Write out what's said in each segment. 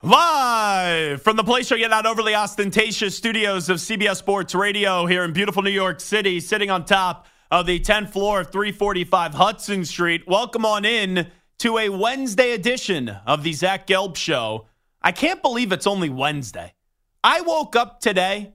Live from the place you're not overly ostentatious studios of CBS Sports Radio here in beautiful New York City, sitting on top of the 10th floor of 345 Hudson Street. Welcome on in to a Wednesday edition of the Zach Gelb Show. I can't believe it's only Wednesday. I woke up today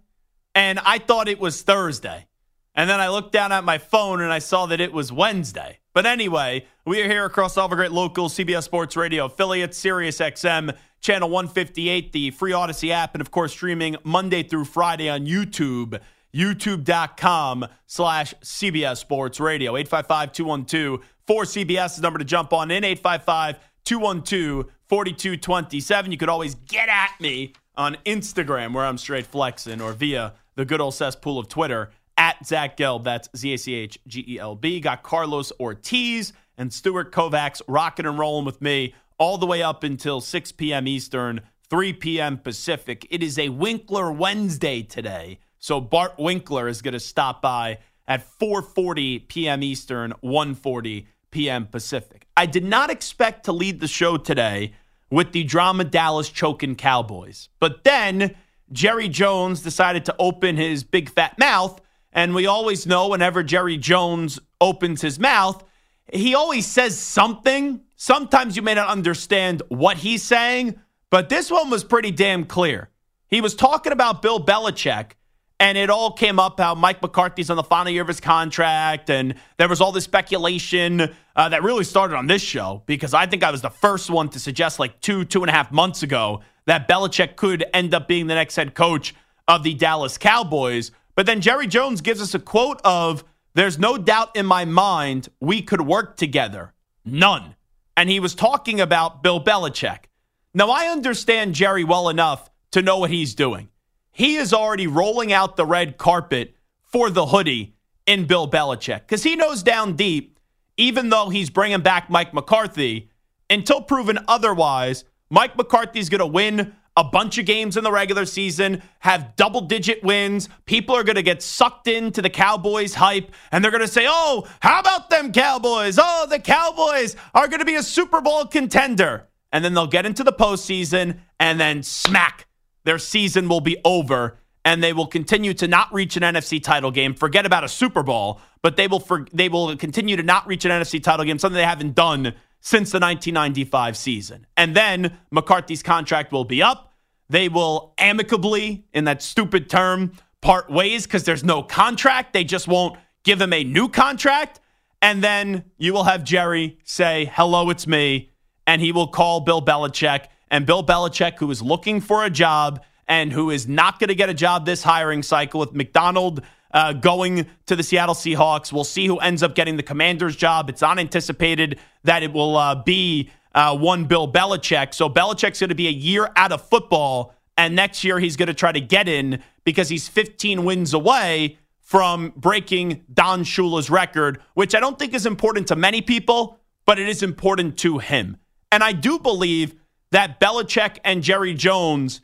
and I thought it was Thursday. And then I looked down at my phone and I saw that it was Wednesday. But anyway, we are here across all the great local CBS Sports Radio affiliates, Sirius XM, channel 158, the free Odyssey app, and of course streaming Monday through Friday on YouTube, youtube.com slash CBS Sports Radio. 855-212-4CBS is the number to jump on in, 855-212-4227. You could always get at me on Instagram where I'm straight flexing or via the good old cesspool of Twitter at Zach Gelb. That's Z A C H G E L B. Got Carlos Ortiz and Stuart Kovacs rocking and rolling with me all the way up until 6 p.m. Eastern, 3 p.m. Pacific. It is a Winkler Wednesday today. So Bart Winkler is going to stop by at 4:40 p.m. Eastern, 1:40 p.m. Pacific. I did not expect to lead the show today with the drama Dallas choking Cowboys. But then Jerry Jones decided to open his big fat mouth, and we always know whenever Jerry Jones opens his mouth, he always says something. Sometimes you may not understand what he's saying, but this one was pretty damn clear. He was talking about Bill Belichick, and it all came up how Mike McCarthy's on the final year of his contract, and there was all this speculation uh, that really started on this show because I think I was the first one to suggest like two, two and a half months ago that Belichick could end up being the next head coach of the Dallas Cowboys. But then Jerry Jones gives us a quote of, there's no doubt in my mind we could work together. None. And he was talking about Bill Belichick. Now, I understand Jerry well enough to know what he's doing. He is already rolling out the red carpet for the hoodie in Bill Belichick because he knows down deep, even though he's bringing back Mike McCarthy, until proven otherwise, Mike McCarthy's going to win a bunch of games in the regular season, have double digit wins. People are going to get sucked into the Cowboys hype and they're going to say, oh, how about them Cowboys? Oh, the Cowboys are going to be a Super Bowl contender. And then they'll get into the postseason and then smack, their season will be over and they will continue to not reach an NFC title game. Forget about a Super Bowl, but they will for, they will continue to not reach an NFC title game, something they haven't done since the 1995 season. And then McCarthy's contract will be up. They will amicably, in that stupid term, part ways because there's no contract. They just won't give him a new contract. And then you will have Jerry say, Hello, it's me. And he will call Bill Belichick. And Bill Belichick, who is looking for a job and who is not going to get a job this hiring cycle with Macdonald uh, going to the Seattle Seahawks. We'll see who ends up getting the commander's job. It's not anticipated that it will uh, be uh, one Bill Belichick. So Belichick's going to be a year out of football, and next year he's going to try to get in because he's 15 wins away from breaking Don Shula's record, which I don't think is important to many people, but it is important to him. And I do believe that Belichick and Jerry Jones,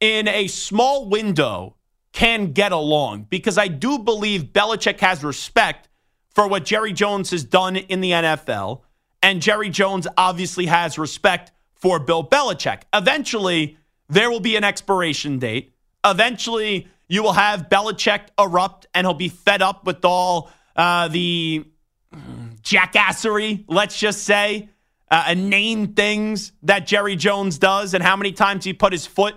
in a small window, can get along because I do believe Belichick has respect for what Jerry Jones has done in the NFL. And Jerry Jones obviously has respect for Bill Belichick. Eventually, there will be an expiration date. Eventually, you will have Belichick erupt and he'll be fed up with all uh, the jackassery, let's just say, uh, inane things that Jerry Jones does and how many times he put his foot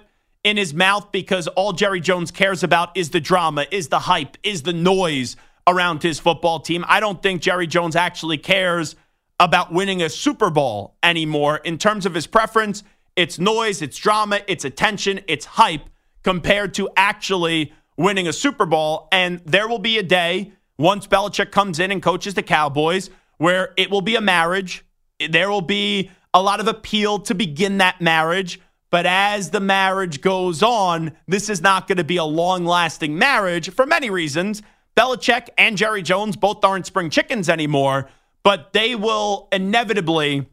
in his mouth because all Jerry Jones cares about is the drama, is the hype, is the noise around his football team. I don't think Jerry Jones actually cares about winning a Super Bowl anymore. In terms of his preference, it's noise, it's drama, it's attention, it's hype compared to actually winning a Super Bowl. And there will be a day once Belichick comes in and coaches the Cowboys where it will be a marriage. There will be a lot of appeal to begin that marriage. But as the marriage goes on, this is not going to be a long lasting marriage for many reasons. Belichick and Jerry Jones both aren't spring chickens anymore, but they will inevitably,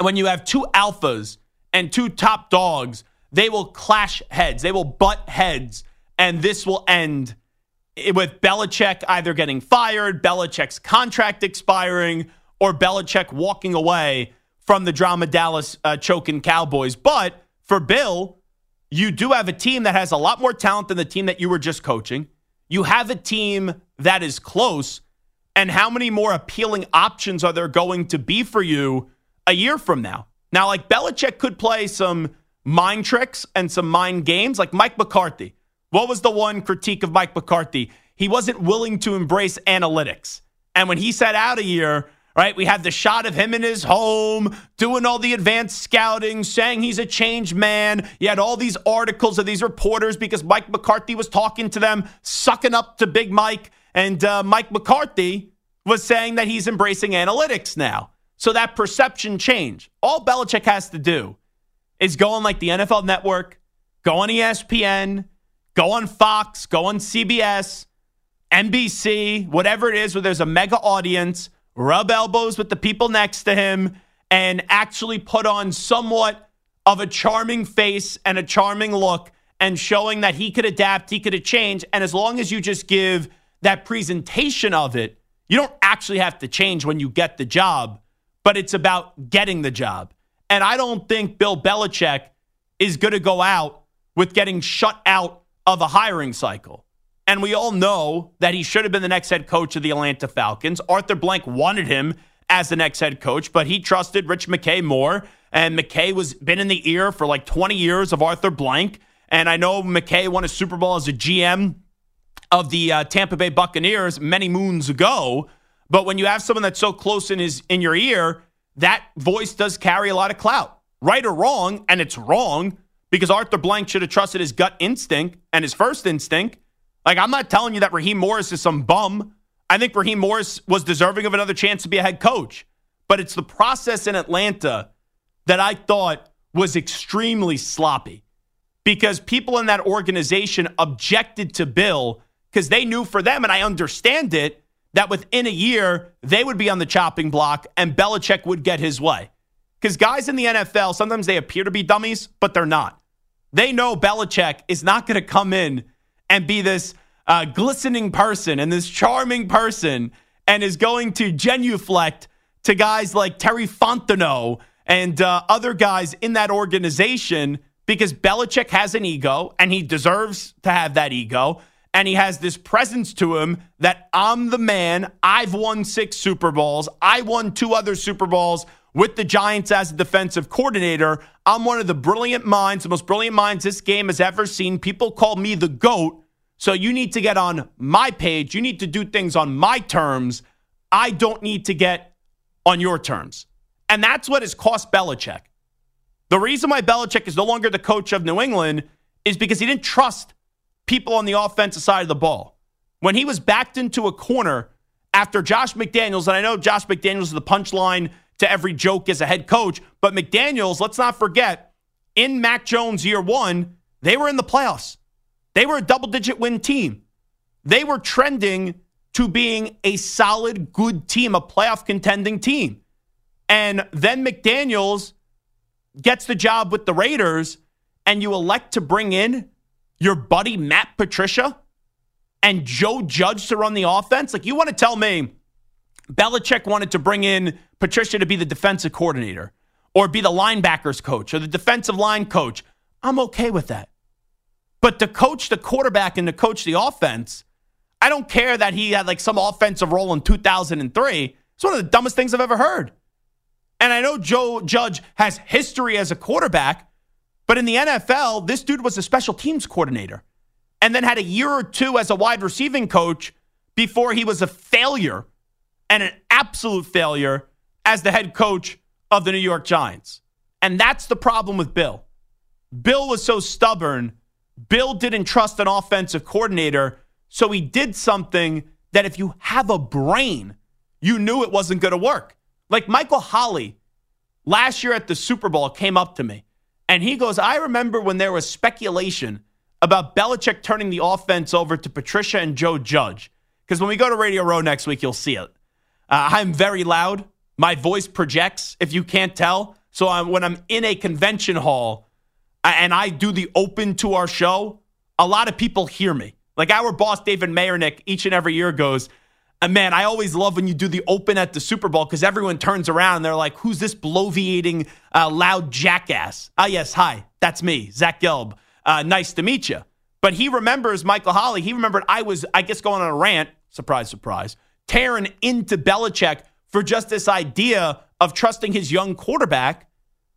when you have two alphas and two top dogs, they will clash heads. They will butt heads, and this will end with Belichick either getting fired, Belichick's contract expiring, or Belichick walking away from the drama Dallas uh, choking Cowboys. But for Bill, you do have a team that has a lot more talent than the team that you were just coaching. You have a team that is close. And how many more appealing options are there going to be for you a year from now? Now, like Belichick could play some mind tricks and some mind games, like Mike McCarthy. What was the one critique of Mike McCarthy? He wasn't willing to embrace analytics. And when he sat out a year, right? We had the shot of him in his home doing all the advanced scouting, saying he's a changed man. You had all these articles of these reporters because Mike McCarthy was talking to them, sucking up to Big Mike. And uh, Mike McCarthy was saying that he's embracing analytics now. So that perception change. All Belichick has to do is go on like the NFL network, go on ESPN, go on Fox, go on CBS, NBC, whatever it is where there's a mega audience rub elbows with the people next to him, and actually put on somewhat of a charming face and a charming look and showing that he could adapt, he could change. And as long as you just give that presentation of it, you don't actually have to change when you get the job, but it's about getting the job. And I don't think Bill Belichick is going to go out with getting shut out of a hiring cycle. And we all know that he should have been the next head coach of the Atlanta Falcons. Arthur Blank wanted him as the next head coach, but he trusted Rich McKay more. And McKay was been in the ear for like 20 years of Arthur Blank. And I know McKay won a Super Bowl as a GM of the uh, Tampa Bay Buccaneers many moons ago. But when you have someone that's so close in his in your ear, that voice does carry a lot of clout, right or wrong. And it's wrong because Arthur Blank should have trusted his gut instinct and his first instinct. Like, I'm not telling you that Raheem Morris is some bum. I think Raheem Morris was deserving of another chance to be a head coach. But it's the process in Atlanta that I thought was extremely sloppy because people in that organization objected to Bill because they knew for them, and I understand it, that within a year they would be on the chopping block and Belichick would get his way. Because guys in the NFL, sometimes they appear to be dummies, but they're not. They know Belichick is not going to come in and be this uh, glistening person and this charming person and is going to genuflect to guys like Terry Fontenot and uh, other guys in that organization because Belichick has an ego and he deserves to have that ego. And he has this presence to him that I'm the man. I've won six Super Bowls. I won two other Super Bowls with the Giants as a defensive coordinator. I'm one of the brilliant minds, the most brilliant minds this game has ever seen. People call me the GOAT. So you need to get on my page. You need to do things on my terms. I don't need to get on your terms. And that's what has cost Belichick. The reason why Belichick is no longer the coach of New England is because he didn't trust people on the offensive side of the ball. When he was backed into a corner after Josh McDaniels, and I know Josh McDaniels is the punchline to every joke as a head coach, but McDaniels, let's not forget, in Mac Jones year one, they were in the playoffs. They were a double digit win team. They were trending to being a solid, good team, a playoff contending team. And then McDaniels gets the job with the Raiders, and you elect to bring in your buddy Matt Patricia and Joe Judge to run the offense. Like, you want to tell me Belichick wanted to bring in Patricia to be the defensive coordinator or be the linebackers coach or the defensive line coach. I'm okay with that. But to coach the quarterback and to coach the offense, I don't care that he had like some offensive role in 2003. It's one of the dumbest things I've ever heard. And I know Joe Judge has history as a quarterback, but in the NFL, this dude was a special teams coordinator and then had a year or two as a wide receiving coach before he was a failure and an absolute failure as the head coach of the New York Giants. And that's the problem with Bill. Bill was so stubborn. Bill didn't trust an offensive coordinator. So he did something that if you have a brain, you knew it wasn't going to work. Like Michael Holley last year at the Super Bowl came up to me and he goes, I remember when there was speculation about Belichick turning the offense over to Patricia and Joe Judge. Because when we go to Radio Row next week, you'll see it. Uh, I'm very loud. My voice projects, if you can't tell. So I'm, when I'm in a convention hall and I do the open to our show, a lot of people hear me. Like our boss, David Mayernick, each and every year goes, man, I always love when you do the open at the Super Bowl because everyone turns around and they're like, who's this bloviating, uh, loud jackass? Ah, yes, hi, that's me, Zach Gelb. Uh, nice to meet you. But he remembers Michael Holley. He remembered I was, I guess, going on a rant, surprise, surprise, tearing into Belichick for just this idea of trusting his young quarterback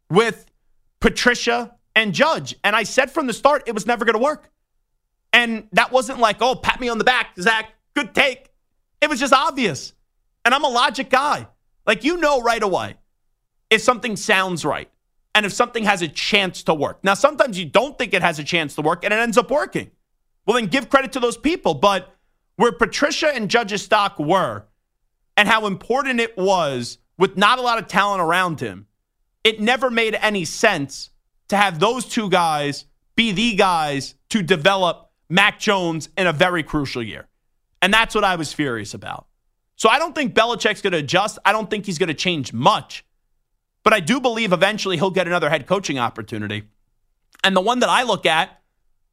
with Patricia and Judge. And I said from the start, it was never going to work. And that wasn't like, oh, pat me on the back, Zach, good take. It was just obvious. And I'm a logic guy. Like, you know right away if something sounds right and if something has a chance to work. Now, sometimes you don't think it has a chance to work and it ends up working. Well, then give credit to those people. But where Patricia and Judge's stock were and how important it was with not a lot of talent around him, it never made any sense to have those two guys be the guys to develop Mac Jones in a very crucial year. And that's what I was furious about. So I don't think Belichick's going to adjust. I don't think he's going to change much. But I do believe eventually he'll get another head coaching opportunity. And the one that I look at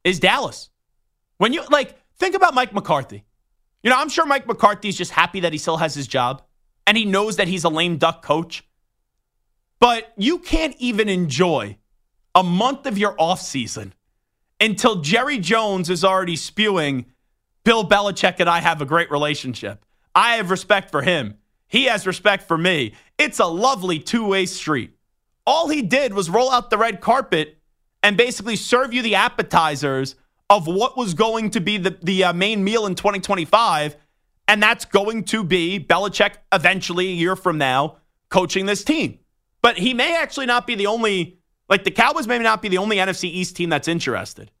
is Dallas. When you like think about Mike McCarthy. You know, I'm sure Mike McCarthy's just happy that he still has his job and he knows that he's a lame duck coach. But you can't even enjoy a month of your offseason until Jerry Jones is already spewing Bill Belichick and I have a great relationship. I have respect for him. He has respect for me. It's a lovely two way street. All he did was roll out the red carpet and basically serve you the appetizers of what was going to be the, the uh, main meal in 2025. And that's going to be Belichick eventually a year from now coaching this team. But he may actually not be the only, like the Cowboys may not be the only NFC East team that's interested.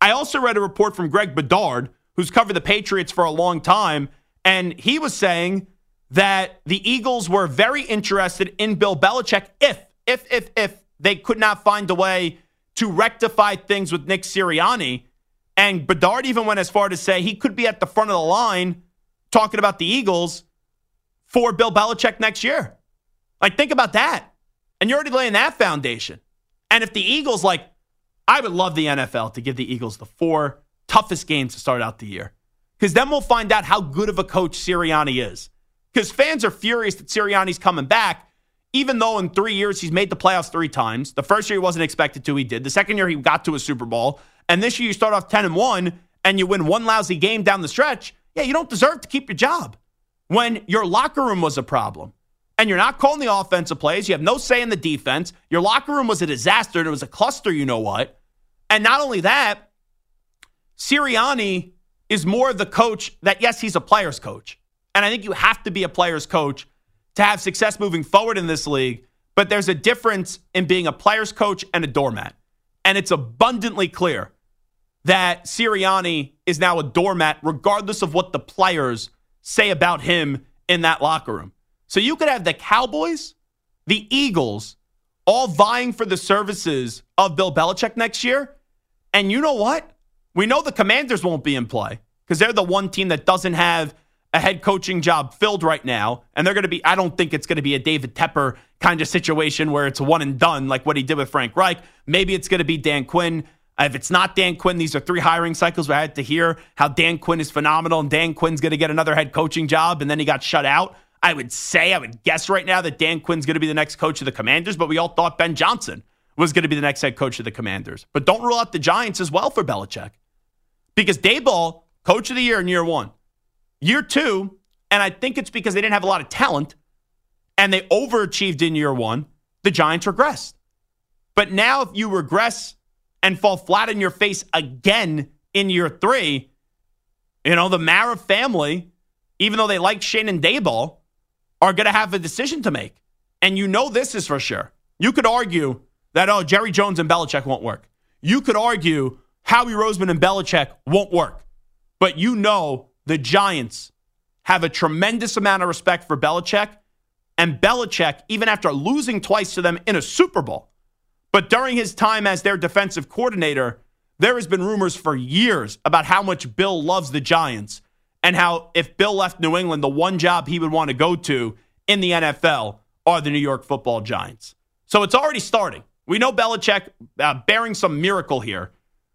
I also read a report from Greg Bedard, who's covered the Patriots for a long time, and he was saying that the Eagles were very interested in Bill Belichick if, if, if, if they could not find a way to rectify things with Nick Sirianni. And Bedard even went as far to say he could be at the front of the line talking about the Eagles for Bill Belichick next year. Like, think about that. And you're already laying that foundation. And if the Eagles, like, I would love the NFL to give the Eagles the four toughest games to start out the year. Because then we'll find out how good of a coach Sirianni is. Because fans are furious that Sirianni's coming back, even though in three years he's made the playoffs three times. The first year he wasn't expected to, he did. The second year he got to a Super Bowl. And this year you start off 10 and 1 and you win one lousy game down the stretch. Yeah, you don't deserve to keep your job. When your locker room was a problem and you're not calling the offensive plays, you have no say in the defense, your locker room was a disaster and it was a cluster, you know what. And not only that, Sirianni is more the coach that, yes, he's a player's coach. And I think you have to be a player's coach to have success moving forward in this league. But there's a difference in being a player's coach and a doormat. And it's abundantly clear that Sirianni is now a doormat, regardless of what the players say about him in that locker room. So you could have the Cowboys, the Eagles, all vying for the services of Bill Belichick next year. And you know what? We know the Commanders won't be in play because they're the one team that doesn't have a head coaching job filled right now. And they're going to be, I don't think it's going to be a David Tepper kind of situation where it's one and done like what he did with Frank Reich. Maybe it's going to be Dan Quinn. If it's not Dan Quinn, these are three hiring cycles where I had to hear how Dan Quinn is phenomenal and Dan Quinn's going to get another head coaching job and then he got shut out. I would say, I would guess right now that Dan Quinn's going to be the next coach of the Commanders, but we all thought Ben Johnson was going to be the next head coach of the Commanders. But don't rule out the Giants as well for Belichick because Daboll, coach of the year in year one. Year two, and I think it's because they didn't have a lot of talent, and they overachieved in year one, the Giants regressed. But now, if you regress and fall flat in your face again in year three, you know, the Mara family, even though they like Schoen and Daboll, are going to have a decision to make. And you know this is for sure. You could argue that, oh, Jerry Jones and Belichick won't work. You could argue Howie Roseman and Belichick won't work. But you know the Giants have a tremendous amount of respect for Belichick. And Belichick, even after losing twice to them in a Super Bowl, but during his time as their defensive coordinator, there has been rumors for years about how much Bill loves the Giants and how if Bill left New England, the one job he would want to go to in the NFL are the New York football Giants. So it's already starting. We know Belichick uh, bearing some miracle here.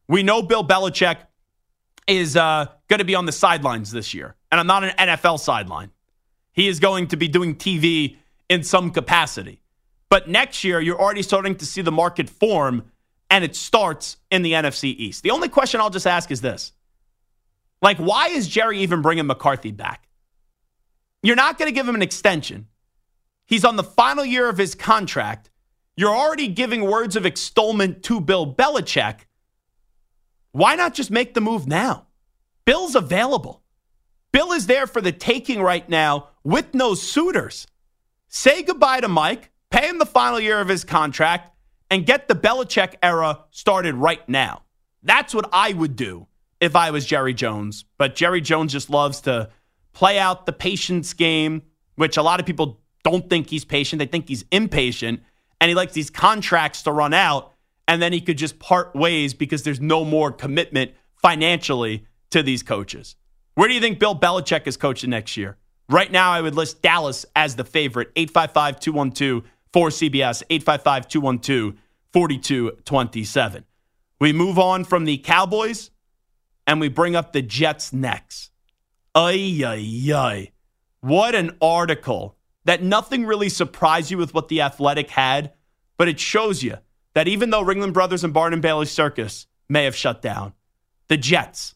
We know Bill Belichick is uh, going to be on the sidelines this year, and I'm not an NFL sideline. He is going to be doing TV in some capacity. But next year, you're already starting to see the market form, and it starts in the NFC East. The only question I'll just ask is this like, why is Jerry even bringing McCarthy back? You're not going to give him an extension. He's on the final year of his contract. You're already giving words of extolment to Bill Belichick. Why not just make the move now? Bill's available. Bill is there for the taking right now with no suitors. Say goodbye to Mike pay him the final year of his contract, and get the Belichick era started right now. That's what I would do if I was Jerry Jones. But Jerry Jones just loves to play out the patience game, which a lot of people don't think he's patient. They think he's impatient. And he likes these contracts to run out, and then he could just part ways because there's no more commitment financially to these coaches. Where do you think Bill Belichick is coaching next year? Right now, I would list Dallas as the favorite. 855 212 for CBS, 855 212 4227. We move on from the Cowboys and we bring up the Jets next. Ay, ay, ay. What an article that nothing really surprised you with what the Athletic had, but it shows you that even though Ringling Brothers and Barnum Bailey Circus may have shut down, the Jets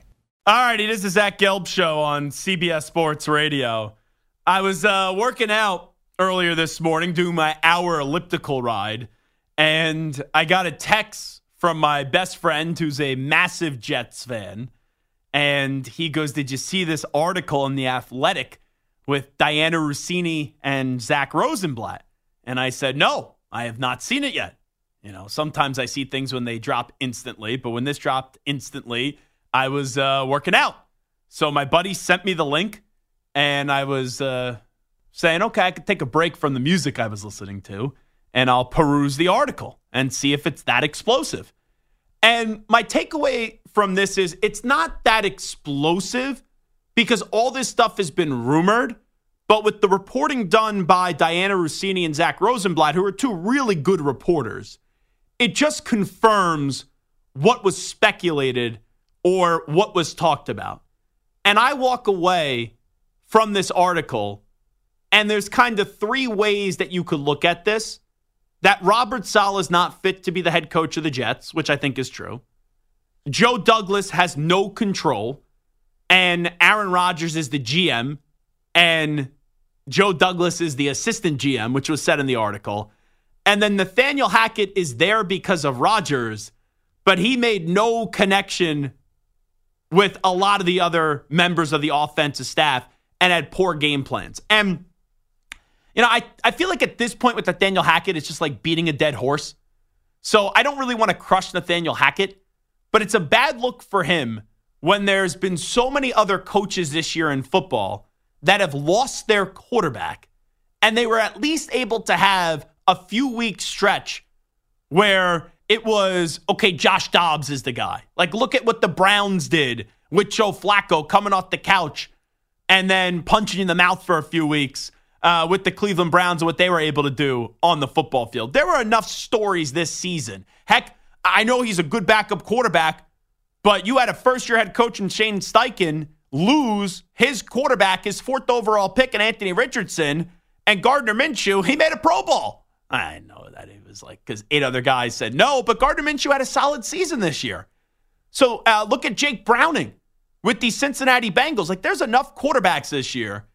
All right, it is is Zach Gelb Show on CBS Sports Radio. I was uh, working out earlier this morning, doing my hour elliptical ride, and I got a text from my best friend who's a massive Jets fan. And he goes, Did you see this article in The Athletic with Dianna Russini and Zach Rosenblatt? And I said, No, I have not seen it yet. You know, sometimes I see things when they drop instantly, but when this dropped instantly, I was uh, working out. So my buddy sent me the link, and I was uh, saying, okay, I could take a break from the music I was listening to, and I'll peruse the article and see if it's that explosive. And my takeaway from this is it's not that explosive because all this stuff has been rumored. But with the reporting done by Dianna Russini and Zach Rosenblatt, who are two really good reporters, it just confirms what was speculated or what was talked about. And I walk away from this article, and there's kind of three ways that you could look at this that Robert Saleh is not fit to be the head coach of the Jets, which I think is true. Joe Douglas has no control, and Aaron Rodgers is the GM, and Joe Douglas is the assistant GM, which was said in the article. And then Nathaniel Hackett is there because of Rodgers, but he made no connection with a lot of the other members of the offensive staff. and had poor game plans. And, you know, I, I feel like at this point with Nathaniel Hackett, it's just like beating a dead horse. So I don't really want to crush Nathaniel Hackett, but it's a bad look for him when there's been so many other coaches this year in football that have lost their quarterback and they were at least able to have a few week stretch where it was okay, Josh Dobbs is the guy. Like, look at what the Browns did with Joe Flacco coming off the couch and then punching in the mouth for a few weeks uh, with the Cleveland Browns and what they were able to do on the football field. There were enough stories this season. Heck, I know he's a good backup quarterback, but you had a first year head coach in Shane Steichen lose his quarterback, his fourth overall pick, and Anthony Richardson, and Gardner Minshew, he made a Pro Bowl. I know that it was like because eight other guys said no, but Gardner Minshew had a solid season this year. So uh, look at Jake Browning with the Cincinnati Bengals. Like there's enough quarterbacks this year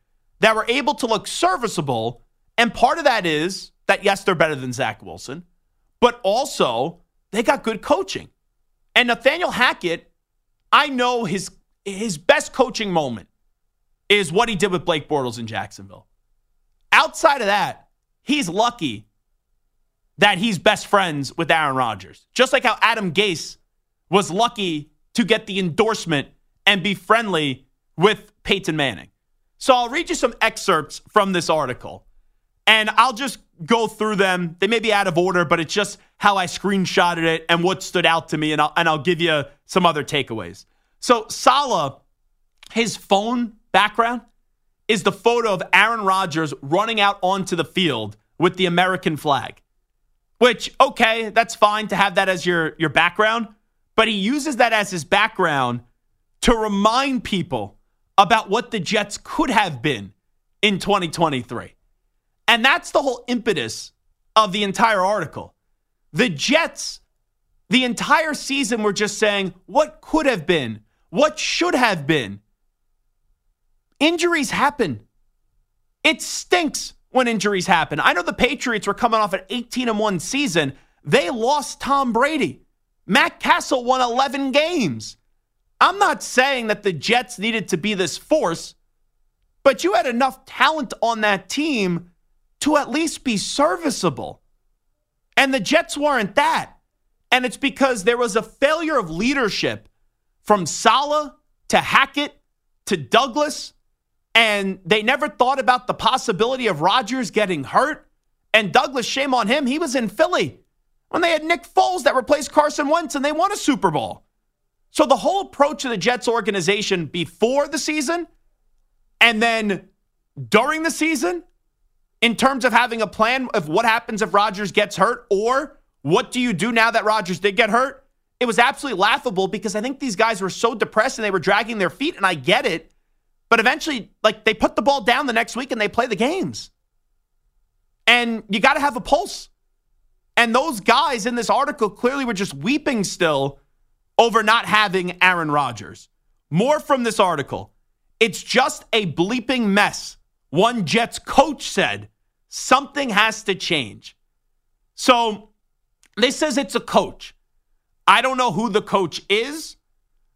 that were able to look serviceable. And part of that is that, yes, they're better than Zach Wilson, but also they got good coaching. And Nathaniel Hackett, I know his his best coaching moment is what he did with Blake Bortles in Jacksonville. Outside of that, he's lucky that he's best friends with Aaron Rodgers. Just like how Adam Gase was lucky to get the endorsement and be friendly with Peyton Manning. So I'll read you some excerpts from this article and I'll just go through them. They may be out of order, but it's just how I screenshotted it and what stood out to me, and I'll, and I'll give you some other takeaways. So, Saleh, his phone background is the photo of Aaron Rodgers running out onto the field with the American flag, which, okay, that's fine to have that as your, your background, but he uses that as his background to remind people about what the Jets could have been in 2023. And that's the whole impetus of the entire article. The Jets, the entire season, were just saying what could have been, what should have been. Injuries happen. It stinks when injuries happen. I know the Patriots were coming off an 18 and 1 season. They lost Tom Brady. Matt Cassel won 11 games. I'm not saying that the Jets needed to be this force, but you had enough talent on that team to at least be serviceable. And the Jets weren't that. And it's because there was a failure of leadership from Saleh to Hackett to Douglas. And they never thought about the possibility of Rodgers getting hurt. And Douglas, shame on him, he was in Philly when they had Nick Foles that replaced Carson Wentz and they won a Super Bowl. So the whole approach of the Jets organization before the season and then during the season, in terms of having a plan of what happens if Rodgers gets hurt or what do you do now that Rodgers did get hurt, it was absolutely laughable because I think these guys were so depressed and they were dragging their feet, and I get it. But eventually, like they put the ball down the next week and they play the games. And you got to have a pulse. And those guys in this article clearly were just weeping still over not having Aaron Rodgers. More from this article. It's just a bleeping mess. One Jets coach said something has to change. So this says it's a coach. I don't know who the coach is.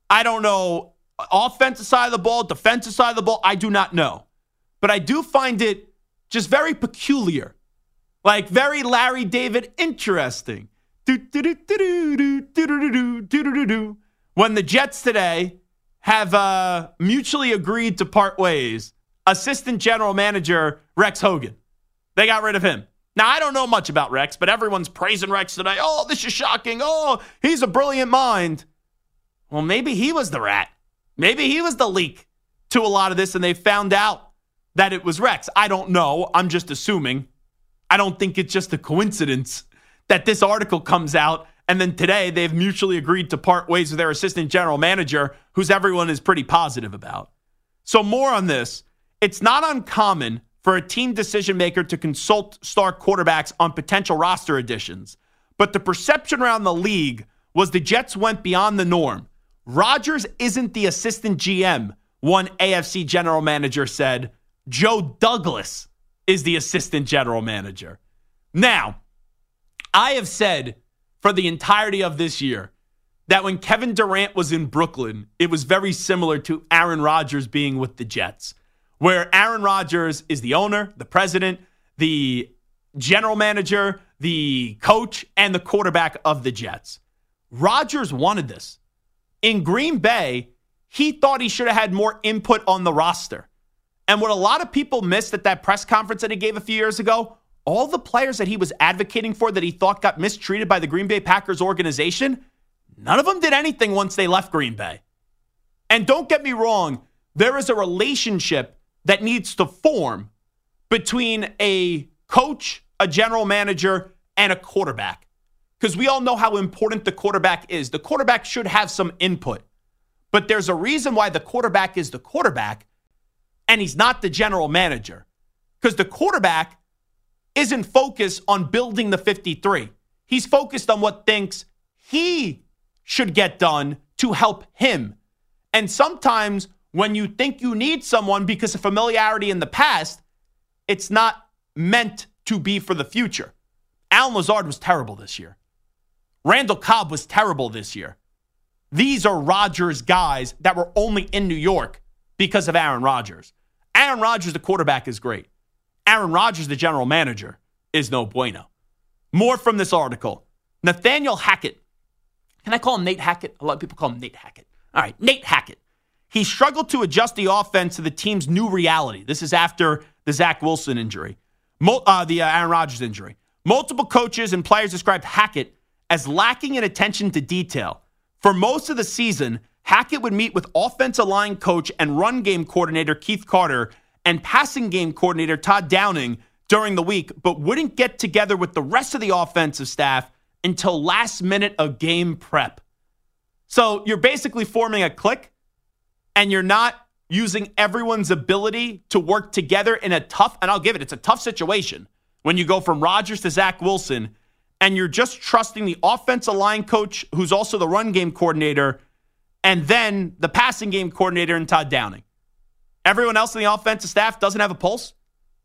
I don't know offensive side of the ball, defensive side of the ball. I do not know. But I do find it just very peculiar. Like very Larry David interesting. When the Jets today have uh, mutually agreed to part ways, assistant general manager Rex Hogan, they got rid of him. Now, I don't know much about Rex, but everyone's praising Rex today. Oh, this is shocking. Oh, he's a brilliant mind. Well, maybe he was the rat. Maybe he was the leak to a lot of this, and they found out that it was Rex. I don't know. I'm just assuming. I don't think it's just a coincidence that this article comes out and then today they've mutually agreed to part ways with their assistant general manager, who's everyone is pretty positive about. So, more on this. It's not uncommon for a team decision maker to consult star quarterbacks on potential roster additions, but the perception around the league was the Jets went beyond the norm. Rodgers isn't the assistant GM, one AFC general manager said. Joe Douglas is the assistant general manager. Now, I have said for the entirety of this year that when Kevin Durant was in Brooklyn, it was very similar to Aaron Rodgers being with the Jets, where Aaron Rodgers is the owner, the president, the general manager, the coach, and the quarterback of the Jets. Rodgers wanted this. In Green Bay, he thought he should have had more input on the roster. And what a lot of people missed at that press conference that he gave a few years ago, all the players that he was advocating for that he thought got mistreated by the Green Bay Packers organization, none of them did anything once they left Green Bay. And don't get me wrong, there is a relationship that needs to form between a coach, a general manager, and a quarterback. Because we all know how important the quarterback is. The quarterback should have some input. But there's a reason why the quarterback is the quarterback and he's not the general manager. Because the quarterback isn't focused on building the 53. He's focused on what thinks he should get done to help him. And sometimes when you think you need someone because of familiarity in the past, it's not meant to be for the future. Allen Lazard was terrible this year. Randall Cobb was terrible this year. These are Rodgers guys that were only in New York because of Aaron Rodgers. Aaron Rodgers, the quarterback, is great. Aaron Rodgers, the general manager, is no bueno. More from this article. Nathaniel Hackett. Can I call him Nate Hackett? A lot of people call him Nate Hackett. All right, Nate Hackett. He struggled to adjust the offense to the team's new reality. This is after the Zach Wilson injury, uh, the uh, Aaron Rodgers injury. Multiple coaches and players described Hackett as lacking in attention to detail. For most of the season, Hackett would meet with offensive line coach and run game coordinator Keith Carter and passing game coordinator Todd Downing during the week, but wouldn't get together with the rest of the offensive staff until last minute of game prep. So you're basically forming a clique and you're not using everyone's ability to work together in a tough, and I'll give it, it's a tough situation when you go from Rodgers to Zach Wilson and you're just trusting the offensive line coach, who's also the run game coordinator, and then the passing game coordinator and Todd Downing. Everyone else in the offensive staff doesn't have a pulse.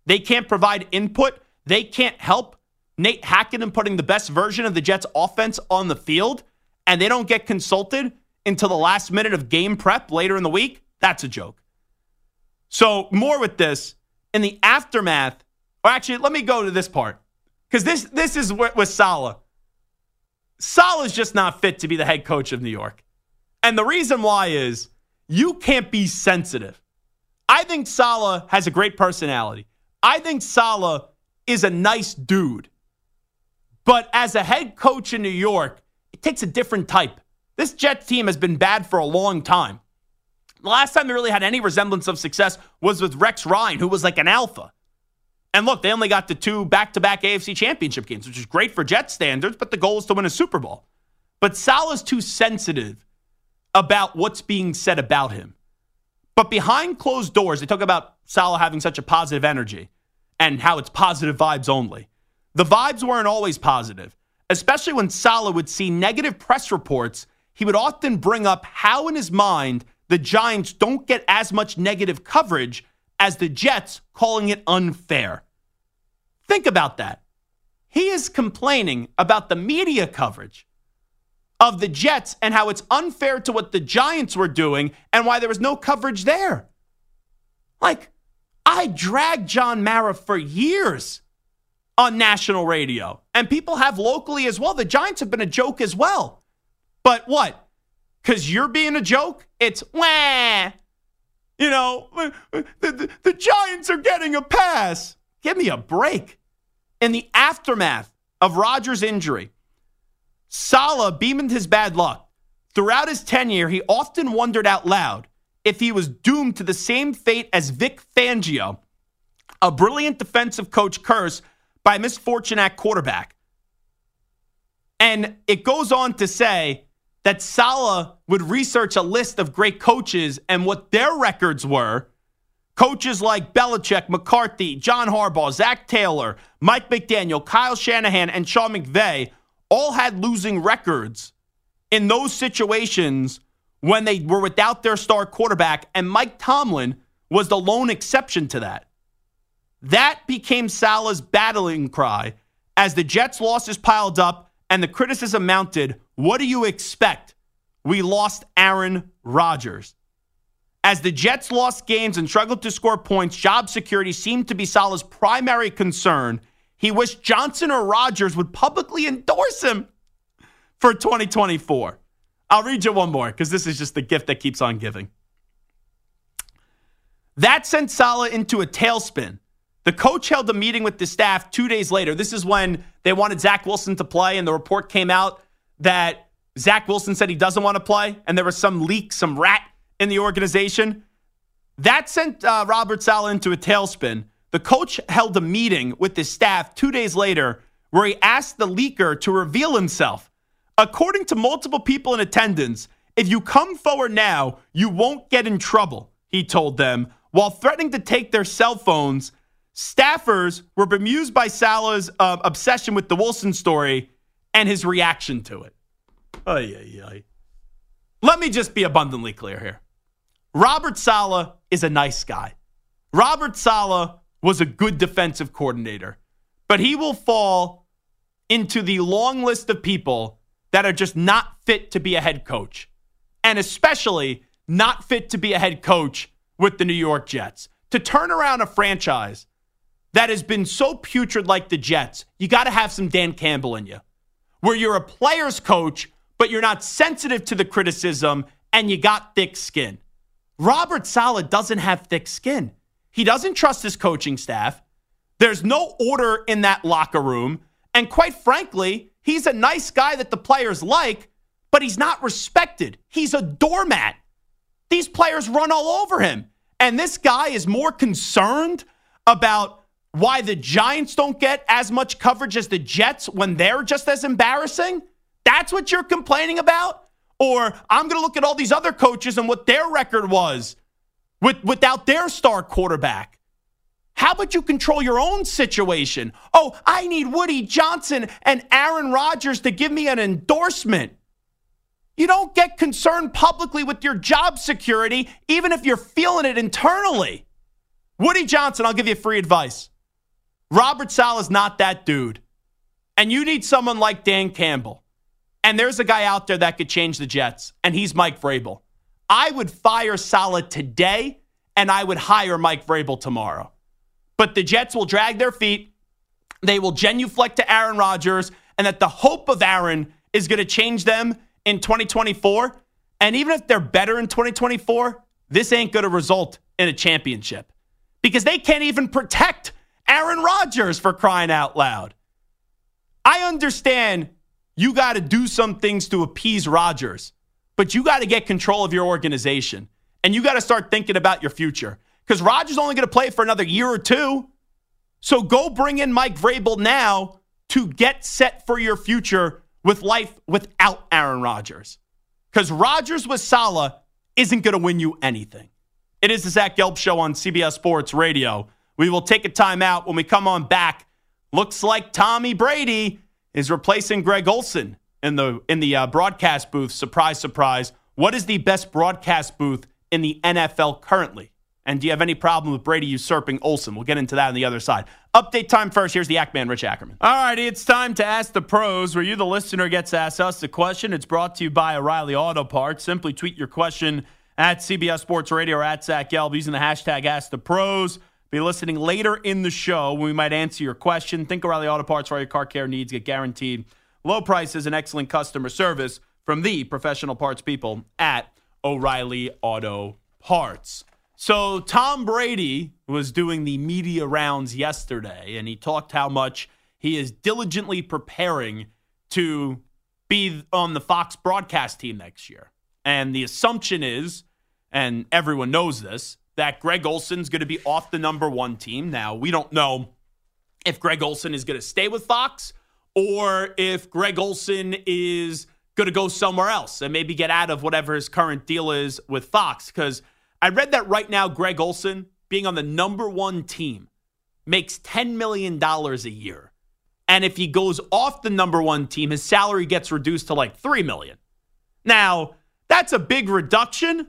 They can't provide input. They can't help Nate Hackett in putting the best version of the Jets offense on the field, and they don't get consulted until the last minute of game prep later in the week. That's a joke. So, more with this in the aftermath, or actually, let me go to this part because this this is with, with Saleh. Saleh's just not fit to be the head coach of New York. And the reason why is you can't be sensitive. I think Saleh has a great personality. I think Saleh is a nice dude. But as a head coach in New York, it takes a different type. This Jets team has been bad for a long time. The last time they really had any resemblance of success was with Rex Ryan, who was like an alpha. And look, they only got to two back to back AFC championship games, which is great for Jet standards, but the goal is to win a Super Bowl. But Saleh's too sensitive about what's being said about him. But behind closed doors, they talk about Saleh having such a positive energy and how it's positive vibes only. The vibes weren't always positive, especially when Saleh would see negative press reports. He would often bring up how, in his mind, the Giants don't get as much negative coverage as the Jets, calling it unfair. Think about that. He is complaining about the media coverage of the Jets and how it's unfair to what the Giants were doing and why there was no coverage there. Like, I dragged John Mara for years on national radio, and people have locally as well. The Giants have been a joke as well. But what? Because you're being a joke? It's wah. You know, the, the, the Giants are getting a pass. Give me a break. In the aftermath of Rodgers' injury, Saleh beamed his bad luck. Throughout his tenure, he often wondered out loud if he was doomed to the same fate as Vic Fangio, a brilliant defensive coach cursed by misfortune at quarterback. And it goes on to say that Saleh would research a list of great coaches and what their records were Coaches like Belichick, McCarthy, John Harbaugh, Zac Taylor, Mike McDaniel, Kyle Shanahan, and Sean McVay all had losing records in those situations when they were without their star quarterback, and Mike Tomlin was the lone exception to that. That became Saleh's battling cry as the Jets' losses piled up and the criticism mounted. What do you expect? We lost Aaron Rodgers. As the Jets lost games and struggled to score points, job security seemed to be Saleh's primary concern. He wished Johnson or Rodgers would publicly endorse him for 2024. I'll read you one more because this is just the gift that keeps on giving. That sent Saleh into a tailspin. The coach held a meeting with the staff two days later. This is when they wanted Zach Wilson to play, and the report came out that Zach Wilson said he doesn't want to play, and there was some leak, some rat in the organization. That sent uh, Robert Saleh into a tailspin. The coach held a meeting with his staff two days later where he asked the leaker to reveal himself. According to multiple people in attendance, if you come forward now, you won't get in trouble, he told them, while threatening to take their cell phones. Staffers were bemused by Saleh's uh, obsession with the Wilson story and his reaction to it. Ay, ay, ay. Let me just be abundantly clear here. Robert Saleh is a nice guy. Robert Saleh was a good defensive coordinator, but he will fall into the long list of people that are just not fit to be a head coach, and especially not fit to be a head coach with the New York Jets. To turn around a franchise that has been so putrid like the Jets, you got to have some Dan Campbell in you, where you're a player's coach, but you're not sensitive to the criticism and you got thick skin. Robert Saleh doesn't have thick skin. He doesn't trust his coaching staff. There's no order in that locker room. And quite frankly, he's a nice guy that the players like, but he's not respected. He's a doormat. These players run all over him. And this guy is more concerned about why the Giants don't get as much coverage as the Jets when they're just as embarrassing. That's what you're complaining about? Or I'm going to look at all these other coaches and what their record was with, without their star quarterback. How about you control your own situation? Oh, I need Woody Johnson and Aaron Rodgers to give me an endorsement. You don't get concerned publicly with your job security, even if you're feeling it internally. Woody Johnson, I'll give you free advice. Robert Saleh is not that dude. And you need someone like Dan Campbell. And there's a guy out there that could change the Jets, and he's Mike Vrabel. I would fire Saleh today, and I would hire Mike Vrabel tomorrow. But the Jets will drag their feet. They will genuflect to Aaron Rodgers, and that the hope of Aaron is going to change them in 2024. And even if they're better in 2024, this ain't going to result in a championship because they can't even protect Aaron Rodgers for crying out loud. I understand you got to do some things to appease Rodgers, but you got to get control of your organization and you got to start thinking about your future because Rodgers only going to play for another year or two. So go bring in Mike Vrabel now to get set for your future with life without Aaron Rodgers. Because Rodgers with Saleh isn't going to win you anything. It is the Zach Gelb Show on CBS Sports Radio. We will take a timeout when we come on back. Looks like Tommy Brady is replacing Greg Olsen in the in the uh, broadcast booth. Surprise, surprise. What is the best broadcast booth in the NFL currently? And do you have any problem with Brady usurping Olsen? We'll get into that on the other side. Update time first. Here's the Ackman, Rich Ackerman. All righty, it's time to ask the pros, where you, the listener, gets to ask us the question. It's brought to you by O'Reilly Auto Parts. Simply tweet your question at CBS Sports Radio or at Zach Gelb using the hashtag Ask the Pros. Be listening later in the show when we might answer your question. Think O'Reilly Auto Parts for all your car care needs. Get guaranteed low prices and excellent customer service from the professional parts people at O'Reilly Auto Parts. So Tom Brady was doing the media rounds yesterday, and he talked how much he is diligently preparing to be on the Fox broadcast team next year. And the assumption is, and everyone knows this, that Greg Olsen's going to be off the number one team. Now, we don't know if Greg Olsen is going to stay with Fox or if Greg Olsen is going to go somewhere else and maybe get out of whatever his current deal is with Fox. Because I read that right now, Greg Olsen being on the number one team, makes $10 million a year. And if he goes off the number one team, his salary gets reduced to like 3 million. Now, that's a big reduction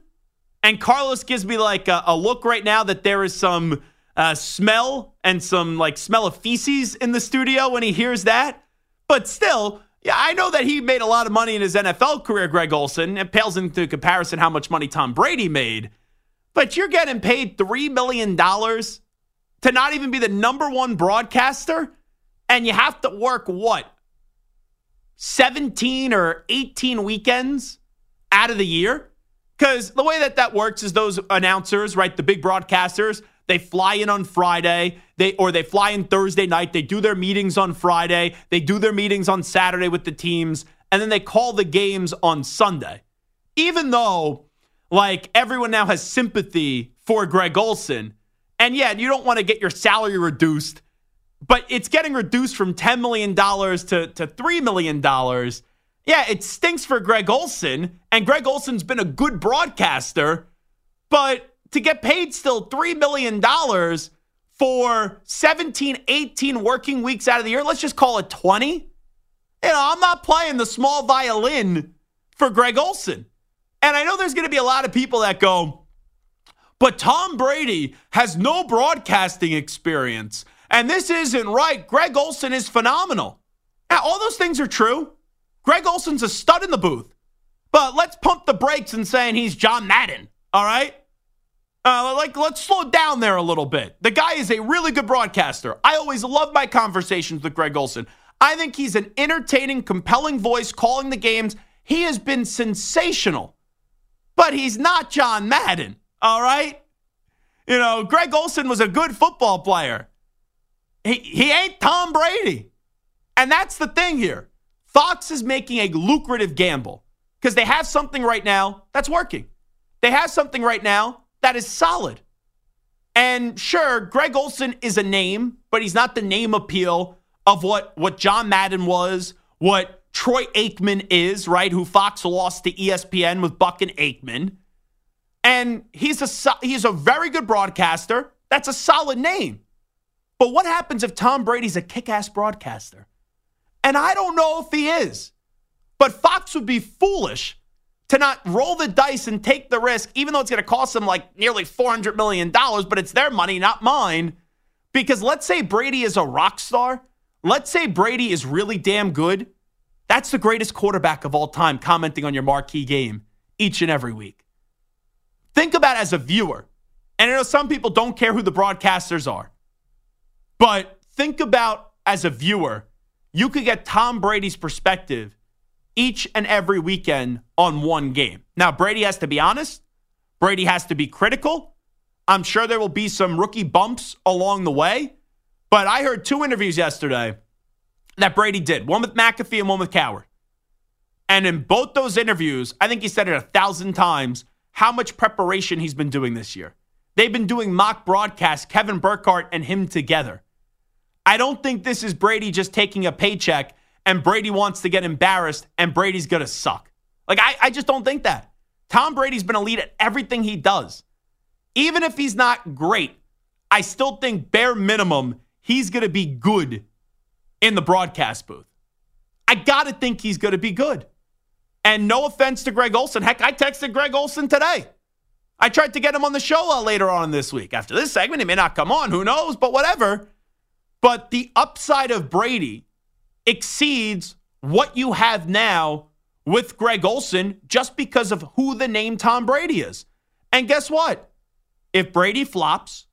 and Carlos gives me like a, a look right now that there is some uh, smell and some like smell of feces in the studio when he hears that. But still, yeah, I know that he made a lot of money in his NFL career, Greg Olsen. It pales into comparison how much money Tom Brady made. But you're getting paid $3 million to not even be the number one broadcaster, and you have to work what? 17 or 18 weekends out of the year? Because the way that that works is those announcers, right, the big broadcasters, they fly in on Friday, they or they fly in Thursday night, they do their meetings on Friday, they do their meetings on Saturday with the teams, and then they call the games on Sunday. Even though like everyone now has sympathy for Greg Olsen, and yeah, you don't want to get your salary reduced, but it's getting reduced from $10 million to, to $3 million. Yeah, it stinks for Greg Olsen, and Greg Olsen's been a good broadcaster, but to get paid still $3 million for 17, 18 working weeks out of the year, let's just call it 20. You know, I'm not playing the small violin for Greg Olsen. And I know there's going to be a lot of people that go, but Tom Brady has no broadcasting experience. And this isn't right. Greg Olsen is phenomenal. Now, all those things are true. Greg Olsen's a stud in the booth. But let's pump the brakes and saying he's John Madden. All right? Uh, like, let's slow down there a little bit. The guy is a really good broadcaster. I always love my conversations with Greg Olsen. I think he's an entertaining, compelling voice calling the games. He has been sensational, but he's not John Madden. All right? You know, Greg Olsen was a good football player. He, he ain't Tom Brady. And that's the thing here. Fox is making a lucrative gamble because they have something right now that's working. They have something right now that is solid. And sure, Greg Olsen is a name, but he's not the name appeal of what, what John Madden was, what Troy Aikman is, right? Who Fox lost to ESPN with Buck and Aikman. And he's a he's a very good broadcaster. That's a solid name. But what happens if Tom Brady's a kick-ass broadcaster? And I don't know if he is. But Fox would be foolish to not roll the dice and take the risk, even though it's going to cost them like nearly $400 million, but it's their money, not mine. Because let's say Brady is a rock star. Let's say Brady is really damn good. That's the greatest quarterback of all time commenting on your marquee game each and every week. Think about as a viewer. And I know some people don't care who the broadcasters are, but think about as a viewer, you could get Tom Brady's perspective each and every weekend on one game. Now, Brady has to be honest, Brady has to be critical. I'm sure there will be some rookie bumps along the way, but I heard two interviews yesterday that Brady did one with McAfee and one with Cowherd. And in both those interviews, I think he said it a thousand times how much preparation he's been doing this year. They've been doing mock broadcasts, Kevin Burkhardt and him together. I don't think this is Brady just taking a paycheck and Brady wants to get embarrassed and Brady's going to suck. Like, I, I just don't think that. Tom Brady's been elite at everything he does. Even if he's not great, I still think bare minimum, he's going to be good in the broadcast booth. I got to think he's going to be good. And no offense to Greg Olsen. Heck, I texted Greg Olsen today. I tried to get him on the show uh, later on this week. After this segment, he may not come on. Who knows? But whatever. But the upside of Brady exceeds what you have now with Greg Olsen just because of who the name Tom Brady is. And guess what? If Brady flops,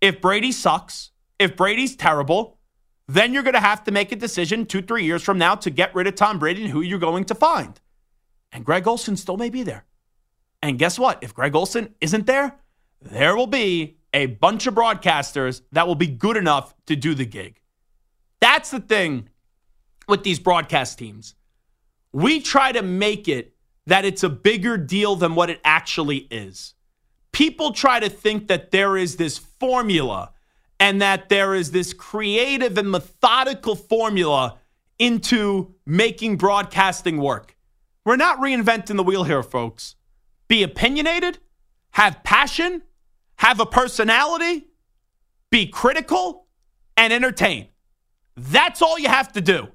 if Brady sucks, if Brady's terrible, then you're going to have to make a decision two, three years from now to get rid of Tom Brady and who you're going to find. And Greg Olsen still may be there. And guess what? If Greg Olsen isn't there, there will be a bunch of broadcasters that will be good enough to do the gig. That's the thing with these broadcast teams. We try to make it that it's a bigger deal than what it actually is. People try to think that there is this formula and that there is this creative and methodical formula into making broadcasting work. We're not reinventing the wheel here, folks. Be opinionated, have passion, have a personality, be critical, and entertain. That's all you have to do.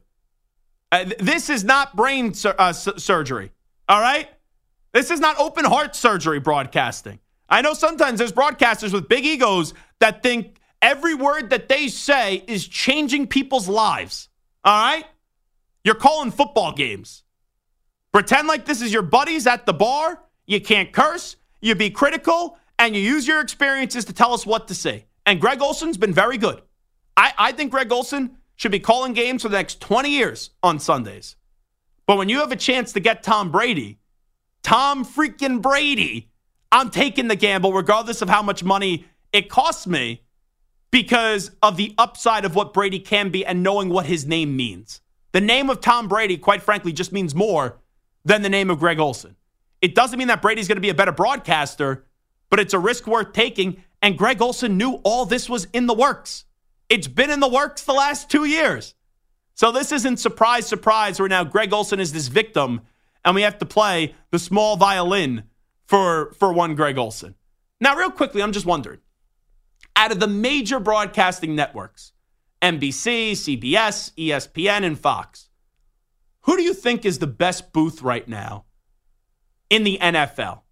Uh, this is not brain sur- uh, surgery, all right? This is not open heart surgery broadcasting. I know sometimes there's broadcasters with big egos that think every word that they say is changing people's lives, all right? You're calling football games. Pretend like this is your buddies at the bar. You can't curse. You be critical. And you use your experiences to tell us what to say. And Greg Olsen's been very good. I, I think Greg Olsen should be calling games for the next 20 years on Sundays. But when you have a chance to get Tom Brady, Tom freaking Brady, I'm taking the gamble regardless of how much money it costs me because of the upside of what Brady can be and knowing what his name means. The name of Tom Brady, quite frankly, just means more than the name of Greg Olsen. It doesn't mean that Brady's going to be a better broadcaster, but it's a risk worth taking. And Greg Olsen knew all this was in the works. It's been in the works the last two years. So this isn't surprise, surprise, where now Greg Olsen is this victim and we have to play the small violin for, for one Greg Olsen. Now, real quickly, I'm just wondering out of the major broadcasting networks, NBC, CBS, ESPN, and Fox, who do you think is the best booth right now in the NFL?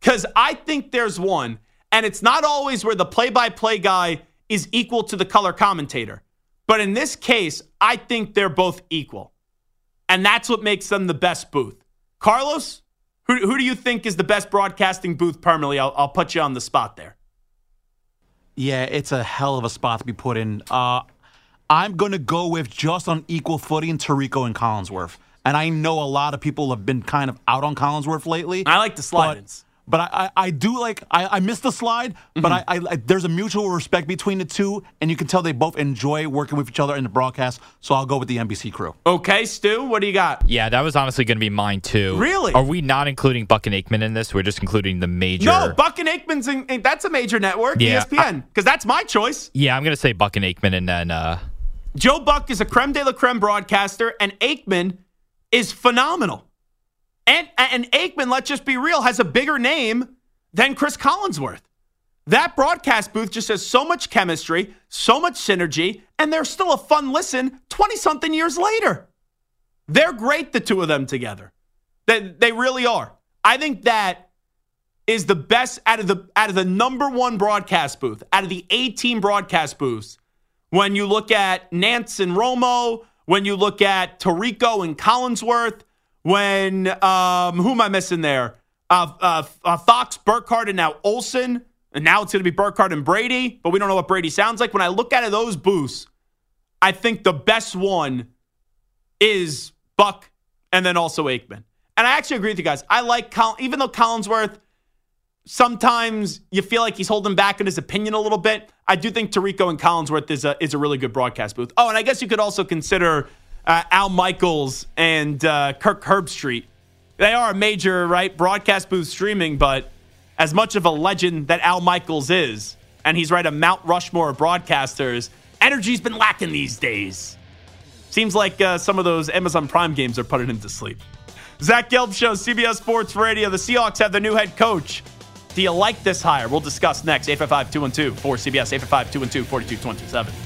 Because I think there's one, and it's not always where the play by play guy is equal to the color commentator. But in this case, I think they're both equal. And that's what makes them the best booth. Carlos, who, who do you think is the best broadcasting booth permanently? I'll, I'll put you on the spot there. Yeah, it's a hell of a spot to be put in. Uh, I'm going to go with just on equal footing Tirico and Collinsworth. And I know a lot of people have been kind of out on Collinsworth lately. I like the slide-ins. But I, I, I, do like I, I missed the slide, mm-hmm. but I, I, there's a mutual respect between the two, and you can tell they both enjoy working with each other in the broadcast. So I'll go with the NBC crew. Okay, Stu, what do you got? Yeah, that was honestly going to be mine too. Really? Are we not including Buck and Aikman in this? We're just including the major. No, Buck and Aikman's in, that's a major network, yeah, ESPN, because that's my choice. Yeah, I'm going to say Buck and Aikman, and then uh... Joe Buck is a creme de la creme broadcaster, and Aikman is phenomenal. And and Aikman, let's just be real, has a bigger name than Chris Collinsworth. That broadcast booth just has so much chemistry, so much synergy, and they're still a fun listen 20 something years later. They're great, the two of them together. They, they really are. I think that is the best out of the out of the number one broadcast booth, out of the 18 broadcast booths. When you look at Nance and Romo, when you look at Tirico and Collinsworth, when um, who am I missing there? uh, uh, uh, Fox, Burkhardt, and now Olsen. And now it's going to be Burkhardt and Brady, but we don't know what Brady sounds like. When I look at those booths, I think the best one is Buck and then also Aikman. And I actually agree with you guys. I like, even though Collinsworth, sometimes you feel like he's holding back on his opinion a little bit. I do think Tirico and Collinsworth is a, is a really good broadcast booth. Oh, and I guess you could also consider uh, Al Michaels and uh, Kirk Herbstreit they are a major, right, broadcast booth streaming, but as much of a legend that Al Michaels is, and he's right a Mount Rushmore of broadcasters, energy's been lacking these days. Seems like uh, some of those Amazon Prime games are putting him to sleep. Zach Gelb Show, CBS Sports Radio. The Seahawks have their new head coach. Do you like this hire? We'll discuss next. 855 212 for CBS, 855 212 4227.